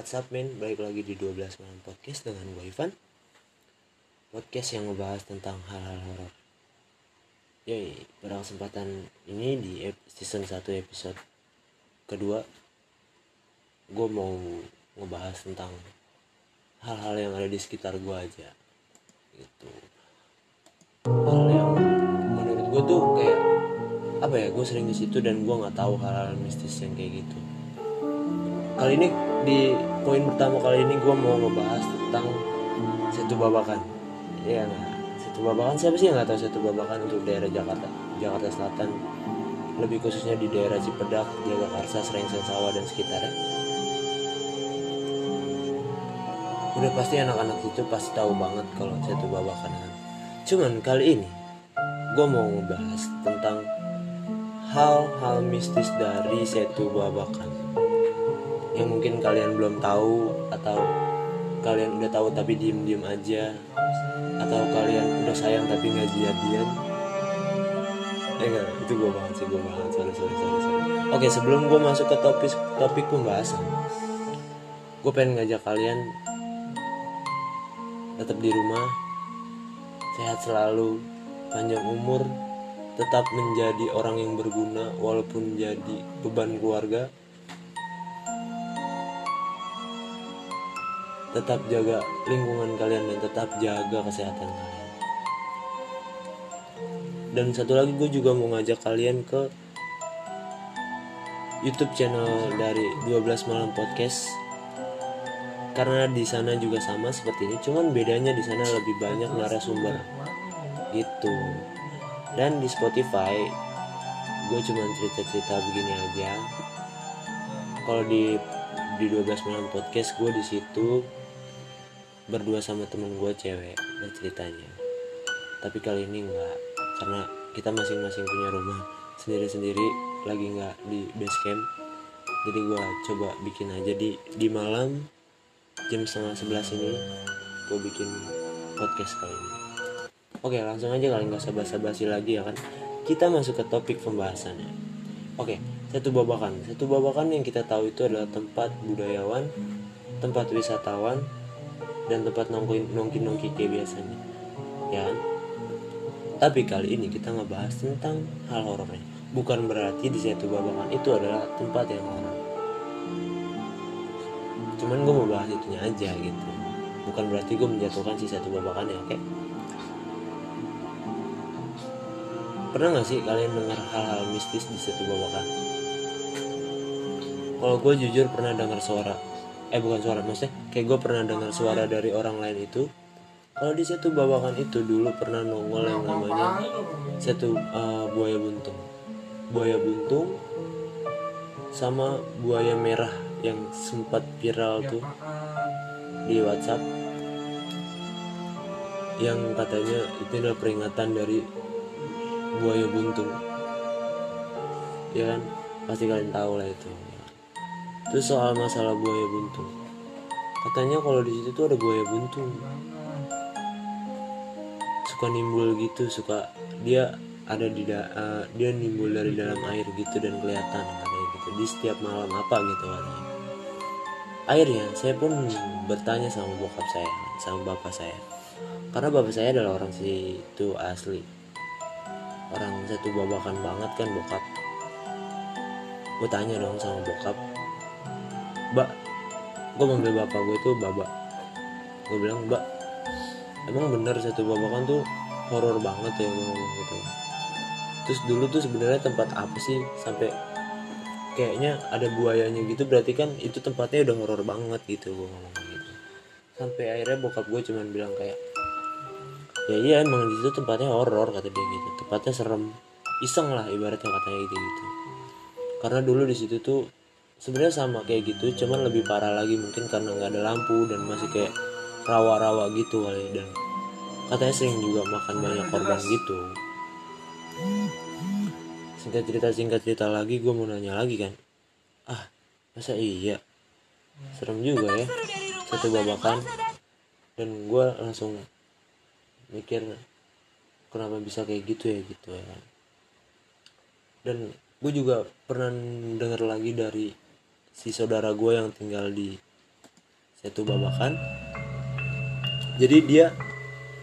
What's up men, balik lagi di 12 malam podcast dengan gue Ivan. Podcast yang ngebahas tentang hal-hal horor. Yoi, pada kesempatan ini di season 1 episode kedua Gue mau ngebahas tentang hal-hal yang ada di sekitar gue aja Gitu. Hal yang menurut gue tuh kayak apa ya gue sering di situ dan gue nggak tahu hal-hal mistis yang kayak gitu kali ini di poin pertama kali ini gue mau ngebahas tentang Setu Babakan. Ya nggak? Setu Babakan siapa sih yang nggak tahu Setu Babakan untuk daerah Jakarta? Jakarta Selatan. Lebih khususnya di daerah Cipedak Jagakarsa Serengseng Sawah dan sekitarnya. Udah pasti anak-anak itu pasti tahu banget kalau Setu Babakan. Kan cuman kali ini gue mau ngebahas tentang hal-hal mistis dari Setu Babakan yang mungkin kalian belum tahu atau kalian udah tahu tapi diem-diem aja. Atau kalian udah sayang tapi nggak jadian eh enggak itu gue banget sih gue banget. Sorry sorry sorry sorry. Oke sebelum gue masuk ke topik topik pembahasan gue pengen ngajak kalian tetap di rumah sehat selalu panjang umur tetap menjadi orang yang berguna walaupun jadi beban keluarga tetap jaga lingkungan kalian dan tetap jaga kesehatan kalian. Dan satu lagi gue juga mau ngajak kalian ke YouTube channel dari 12 malam podcast. Karena di sana juga sama seperti ini cuman bedanya di sana lebih banyak narasumber. Gitu. Dan di Spotify gue cuma cerita-cerita begini aja. Kalau di di 12 malam podcast gue di situ berdua sama temen gue cewek dan ceritanya. Tapi kali ini enggak karena kita masing-masing punya rumah sendiri-sendiri lagi nggak di base camp. Jadi gue coba bikin aja di di malam jam setengah sebelas ini gue bikin podcast kali ini. Oke langsung aja kali nggak basa-basi lagi ya kan? Kita masuk ke topik pembahasannya. Oke satu babakan. Satu babakan yang kita tahu itu adalah tempat budayawan tempat wisatawan dan tempat nongki nongki nongki kayak biasanya. Ya kan? tapi kali ini kita ngebahas tentang hal horornya bukan berarti di satu babakan itu adalah tempat yang horor. Cuman gue mau bahas itunya aja gitu. Bukan berarti gue menjatuhkan si satu babakan ya oke? Pernah nggak sih kalian dengar hal-hal mistis di satu babakan? Kalau gue jujur pernah dengar suara eh bukan suara maksudnya kayak gue pernah dengar suara dari orang lain itu. Kalau di satu babakan itu dulu pernah nongol yang namanya satu uh, buaya buntung. Buaya buntung sama buaya merah yang sempat viral tuh di WhatsApp. Yang katanya itu adalah peringatan dari buaya buntung. Ya kan? Pasti kalian tahu lah itu terus soal masalah buaya buntung. Katanya kalau di situ tuh ada buaya buntung. Suka nimbul gitu suka dia ada di da uh, dia nimbul dari dalam air gitu dan kelihatan katanya gitu. Di setiap malam apa gitu katanya. Akhirnya saya pun bertanya sama bokap saya sama bapak saya. Karena bapak saya adalah orang situ asli. Orang satu babakan banget kan bokap. Gue tanya dong sama bokap mbak gue manggil bapak gue tuh baba gue bilang mbak emang bener satu babakan tuh horor banget ya gue ngomong gitu. Terus dulu tuh sebenarnya tempat apa sih? Sampai kayaknya ada buayanya gitu berarti kan itu tempatnya udah horor banget gitu gue ngomong gitu. Sampai akhirnya bokap gue cuman bilang kayak ya iya emang di situ tempatnya horor kata dia gitu. Tempatnya serem iseng lah ibaratnya katanya gitu gitu karena dulu di situ tuh sebenarnya sama kayak gitu cuman lebih parah lagi mungkin karena nggak ada lampu dan masih kayak rawa-rawa gitu kali. Dan katanya sering juga makan banyak korban gitu. Singkat cerita singkat cerita lagi gue mau nanya lagi kan. Ah masa iya? Serem juga ya satu babakan. Dan gue langsung mikir kenapa bisa kayak gitu ya gitu ya. Dan gue juga pernah dengar lagi dari si saudara gue yang tinggal di satu babakan. Jadi dia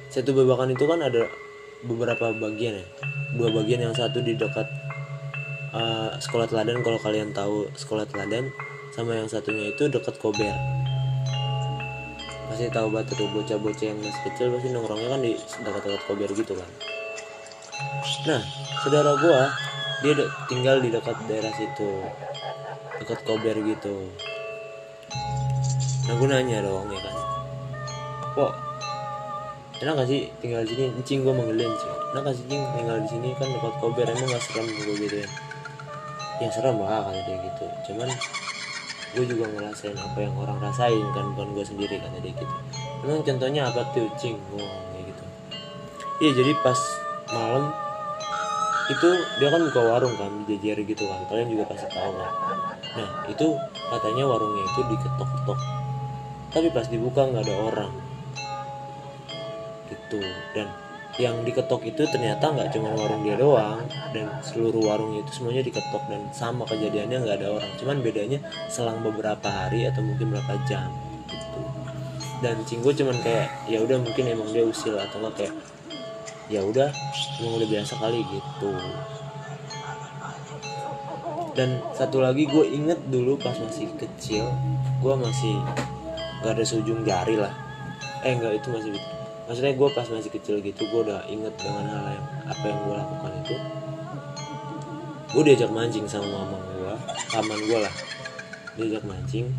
satu babakan itu kan ada beberapa bagian ya. Dua bagian yang satu di dekat uh, sekolah teladan kalau kalian tahu sekolah teladan sama yang satunya itu dekat kober. Pasti tahu banget tuh bocah-bocah yang masih kecil pasti nongkrongnya kan di dekat-dekat kober gitu kan. Nah saudara gua dia tinggal di dekat daerah situ dekat kober gitu. Nah gue nanya dong ya kan? Kok enak gak sih tinggal di sini? Encing gue manggilnya encing enak gak sih tinggal di sini? Kan dekat kober emang gak serem gue gitu ya. Ya serem lah kata dia gitu. Cuman gue juga ngerasain apa yang orang rasain kan? Bukan gue sendiri kata dia gitu. Emang contohnya apa tuh cing? Gue kayak gitu. Iya jadi pas malam itu dia kan buka warung kan di JJR gitu kan. Kalian juga pasti tahu kan nah itu katanya warungnya itu diketok-ketok. Tapi pas dibuka nggak ada orang. Gitu. Dan yang diketok itu ternyata nggak cuma warung dia doang. Dan seluruh warungnya itu semuanya diketok. Dan sama kejadiannya nggak ada orang. Cuman bedanya selang beberapa hari atau mungkin berapa jam. Gitu. Dan cinggu cuman kayak ya udah mungkin emang dia usil atau enggak kayak ya udah emang udah biasa kali gitu dan satu lagi gue inget dulu pas masih kecil gue masih gak ada seujung jari lah. Eh enggak itu masih maksudnya gue pas masih kecil gitu gue udah inget dengan hal yang apa yang gue lakukan itu. Gue diajak mancing sama mama gue paman gue lah. Diajak mancing.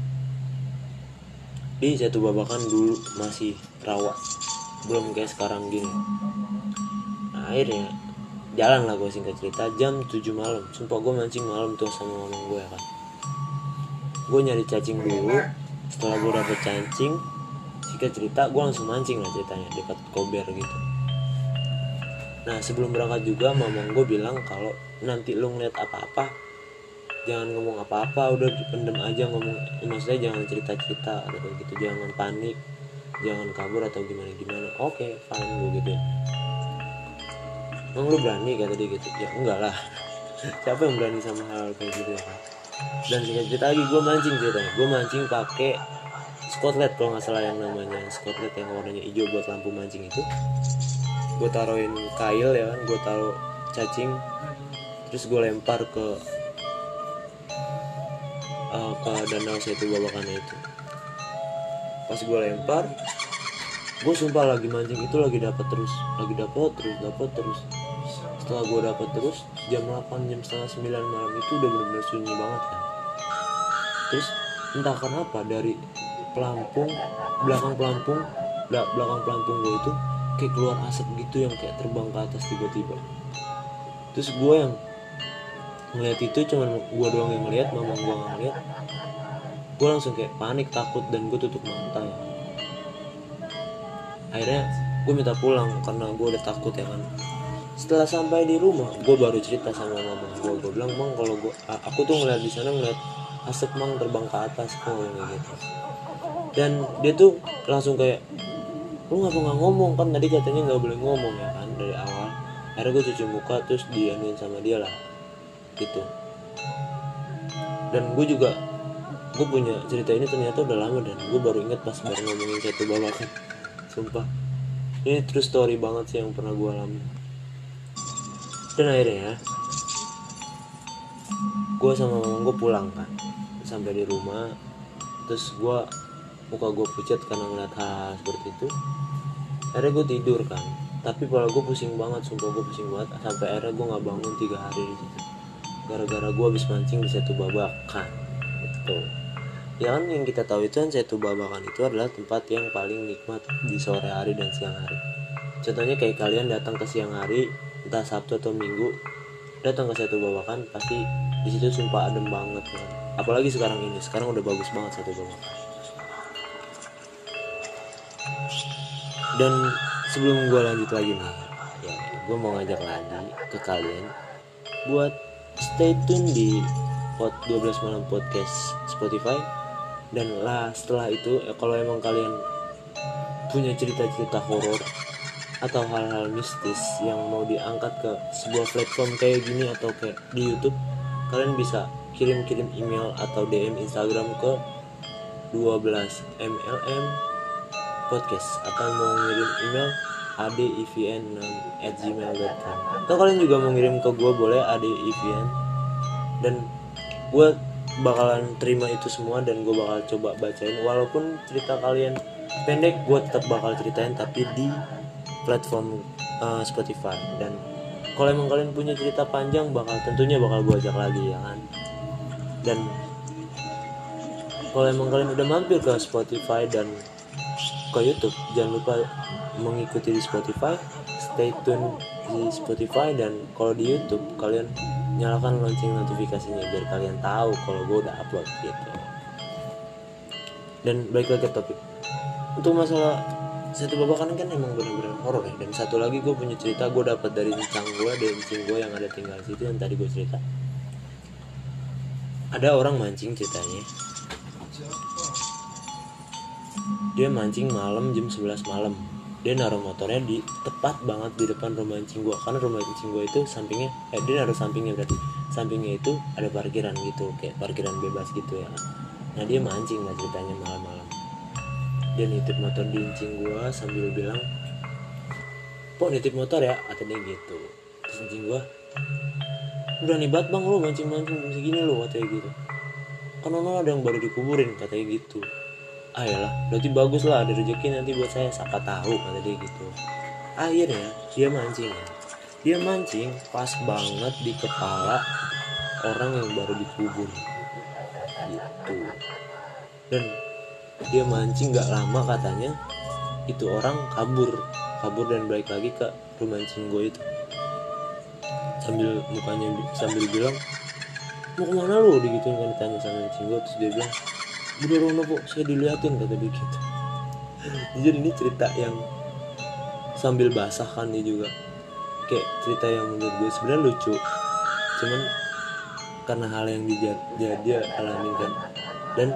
Di satu babakan dulu masih rawa. Belum kayak sekarang gini. Nah, akhirnya jalan lah gue singkat cerita jam 7 malam. Sumpah gue mancing malam tuh sama mama gue kan. Gue nyari cacing dulu. setelah gue dapet cacing singkat cerita gue langsung mancing lah ceritanya dekat kober gitu. Nah sebelum berangkat juga mama gue bilang kalau nanti lu ngeliat apa-apa jangan ngomong apa-apa udah dipendem aja ngomong ya, maksudnya jangan cerita-cerita atau gitu jangan panik jangan kabur atau gimana gimana oke fine gue gitu emang lu berani kata dia gitu? Ya enggak lah. Siapa yang berani sama hal kayak gitu ya dan singkat cerita lagi gue mancing ceritanya. Gue mancing pakai spotlight kalau nggak salah yang namanya spotlight yang warnanya hijau buat lampu mancing itu. Gue taruhin kail ya kan gue taruh cacing. Terus gue lempar ke uh, ke danau itu babakannya itu. Pas gue lempar gue sumpah lagi mancing itu lagi dapat terus lagi dapat terus dapat terus setelah gue dapat terus jam 8 jam setengah 9 malam itu udah benar-benar sunyi banget kan. Terus entah kenapa dari pelampung belakang pelampung belakang pelampung gue itu kayak keluar asap gitu yang kayak terbang ke atas tiba-tiba. Terus gue yang ngeliat itu cuman gue doang yang ngeliat mama gue nggak ngeliat. Gue langsung kayak panik takut dan gue tutup mata ya. Akhirnya gue minta pulang karena gue udah takut ya kan setelah sampai di rumah gue baru cerita sama mama. Gue gue bilang mang kalau gue aku tuh ngeliat di sana ngeliat asap mang terbang ke atas. Kok kayak gitu dan dia tuh langsung kayak lu ngapa nggak ngomong? Kan tadi katanya nggak boleh ngomong ya kan dari awal. Akhirnya gue cuci muka terus dianuin sama dia lah gitu. Dan gue juga gue punya cerita ini ternyata udah lama dan gue baru inget pas baru ngomongin satu babakan sumpah. Ini true story banget sih yang pernah gue alami dan akhirnya ya gue sama mama gue pulang kan sampai di rumah terus gue muka gue pucat karena ngeliat hal seperti itu. Akhirnya gue tidur kan tapi kepala gue pusing banget sumpah gue pusing banget sampai akhirnya gue nggak bangun tiga hari gara-gara gue habis mancing di satu babakan gitu. Ya kan yang kita tahu itu kan satu babakan itu adalah tempat yang paling nikmat di sore hari dan siang hari. Contohnya kayak kalian datang ke siang hari entah sabtu atau minggu datang ke satu babakan pasti di situ sumpah adem banget kan. Apalagi sekarang ini sekarang udah bagus banget satu babakan dan sebelum gue lanjut lagi nih ya gue mau ngajak lagi ke kalian buat stay tune di pot 12 malam podcast Spotify. Dan lah setelah itu ya kalau emang kalian punya cerita-cerita horor atau hal-hal mistis yang mau diangkat ke sebuah platform kayak gini atau kayak di YouTube kalian bisa kirim-kirim email atau DM Instagram ke 12 mlm podcast. Atau mau ngirim email adivn at gmail.com atau kalian juga mau ngirim ke gue boleh adivn. Dan gue bakalan terima itu semua dan gue bakal coba bacain. Walaupun cerita kalian pendek gue tetap bakal ceritain tapi di platform uh, Spotify. Dan kalau emang kalian punya cerita panjang bakal tentunya bakal gue ajak lagi ya kan? Dan kalau emang kalian udah mampir ke Spotify dan ke YouTube jangan lupa mengikuti di Spotify stay tune di Spotify dan kalau di YouTube kalian nyalakan lonceng notifikasinya biar kalian tahu kalau gue udah upload gitu. Dan balik lagi ke topik. Untuk masalah satu babakan kan emang bener-bener horor ya. Dan satu lagi gue punya cerita gue dapat dari encang gue dan encing gue yang ada tinggal situ yang tadi gue cerita. Ada orang mancing ceritanya. Dia mancing malam jam 11 malam. Dia naruh motornya di tepat banget di depan rumah mancing gua. Karena rumah mancing gua itu sampingnya eh dia naruh sampingnya berarti. Sampingnya itu ada parkiran gitu kayak parkiran bebas gitu ya. Nah dia mancing lah ceritanya malam-malam dia nitip motor incing gua sambil bilang pok nitip motor ya? Kata dia gitu. Terus incing gua udah nih banget bang lu mancing-mancing jam segini lu katanya gitu. Kan ono ada yang baru dikuburin katanya gitu. Ah lah berarti bagus lah ada rezeki nanti buat saya siapa tahu kata dia gitu. Akhirnya dia mancing ya. Dia mancing pas banget di kepala orang yang baru dikubur. Gitu. Dan dia mancing gak lama katanya itu orang kabur. Kabur dan balik lagi ke rumah mancing gue itu. Sambil mukanya sambil bilang mau ke mana lu? Digituin kan ditanya sama mancing gue terus dia bilang bener Rono kok saya diliatin kata dia gitu. Jadi ini cerita yang sambil basah kan dia juga. Kayak cerita yang menurut gue sebenarnya lucu. Cuman karena hal yang dia, dia, dia alamin kan. Dan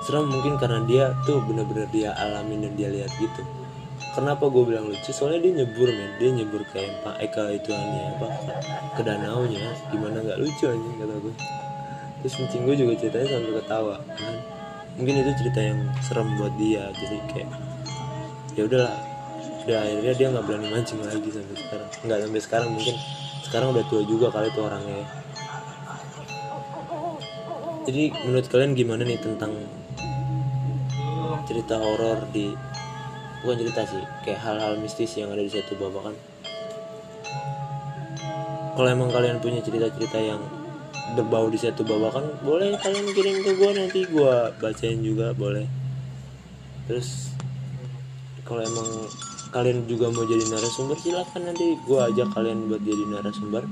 serem mungkin karena dia tuh bener-bener dia alamin dan dia lihat gitu. Kenapa gue bilang lucu? Soalnya dia nyebur men. Dia nyebur kayak Pak Eka itu aneh apa ke danau nya gimana nggak lucu aja kata gue terus kencing gue juga ceritanya sambil ketawa kan. Mungkin itu cerita yang serem buat dia jadi kayak ya udahlah. Udah akhirnya dia nggak berani mancing lagi sampai sekarang. Nggak sampai sekarang mungkin sekarang udah tua juga kali tuh orangnya. Ya. jadi menurut kalian gimana nih tentang cerita horor di bukan cerita sih kayak hal-hal mistis yang ada di satu babakan kalau emang kalian punya cerita-cerita yang berbau di satu babakan boleh kalian kirim ke gue nanti gue bacain juga boleh. Terus kalau emang kalian juga mau jadi narasumber silahkan nanti gue ajak kalian buat jadi narasumber.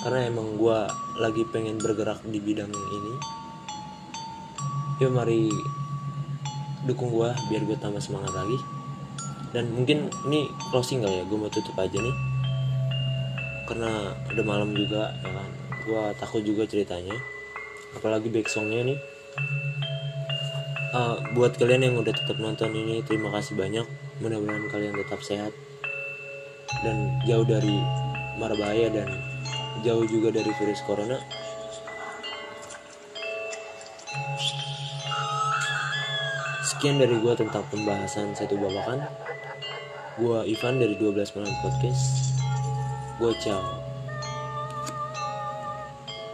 Karena emang gue lagi pengen bergerak di bidang ini. Yuk mari dukung gue biar gue tambah semangat lagi. Dan mungkin ini closing kali ya gue mau tutup aja nih. Karena udah malam juga ya kan? Gue takut juga ceritanya. Apalagi backsongnya nih. Uh, buat kalian yang udah tetap nonton ini terima kasih banyak. Mudah-mudahan kalian tetap sehat. Dan jauh dari mara bahaya dan jauh juga dari virus corona sekian dari gue tentang pembahasan satu babakan. Gue Ivan dari 12 malam podcast. Gue ciao